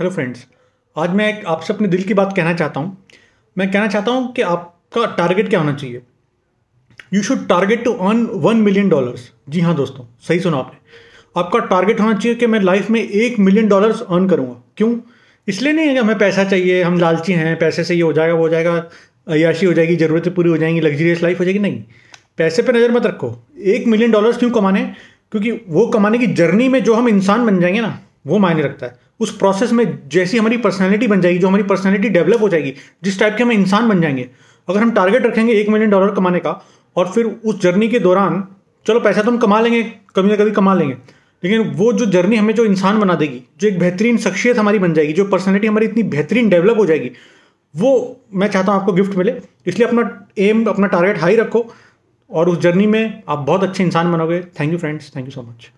Hello friends आज मैं एक आपसे अपने दिल की बात कहना चाहता हूँ। मैं कहना चाहता हूँ कि आपका टारगेट क्या होना चाहिए? You should target to earn one million dollars जी हाँ दोस्तों, सही सुना आपने। आपका टारगेट होना चाहिए कि मैं लाइफ में एक मिलियन डॉलर्स अर्न करूँगा। क्यों? इसलिए नहीं है कि हमें पैसा चाहिए, हम लालची हैं, पैसे से ये हो जाएगा, वो हो जाएगा अयाशी हो जाएगी, ज़रूरतें पूरी हो जाएँगी लग्जरियस लाइफ हो जाएगी। नहीं, पैसे पर नज़र मत रखो। एक मिलियन डॉलर्स क्यों कमाने? क्योंकि वो कमाने की जर्नी में जो हम इंसान बन जाएँगे ना, वो मायने रखता है। उस प्रोसेस में जैसी हमारी पर्सनैलिटी बन जाएगी, जो हमारी पर्सनैलिटी डेवलप हो जाएगी, जिस टाइप के हम इंसान बन जाएँगे, अगर हम टारगेट रखेंगे एक मिलियन डॉलर कमाने का, और फिर उस जर्नी के दौरान, चलो पैसा तो हम कमा लेंगे, कभी ना कभी कमा लेंगे, लेकिन वो जो जर्नी हमें जो इंसान बना देगी, जो एक बेहतरीन शख्सियत हमारी बन जाएगी, जो पर्सनैलिटी हमारी इतनी बेहतरीन डेवलप हो जाएगी, वो मैं चाहता हूँ आपको गिफ्ट मिले, इसलिए अपना एम अपना टारगेट हाई रखो, और उस जर्नी में आप बहुत अच्छे इंसान बनोगे। Thank you friends thank you so much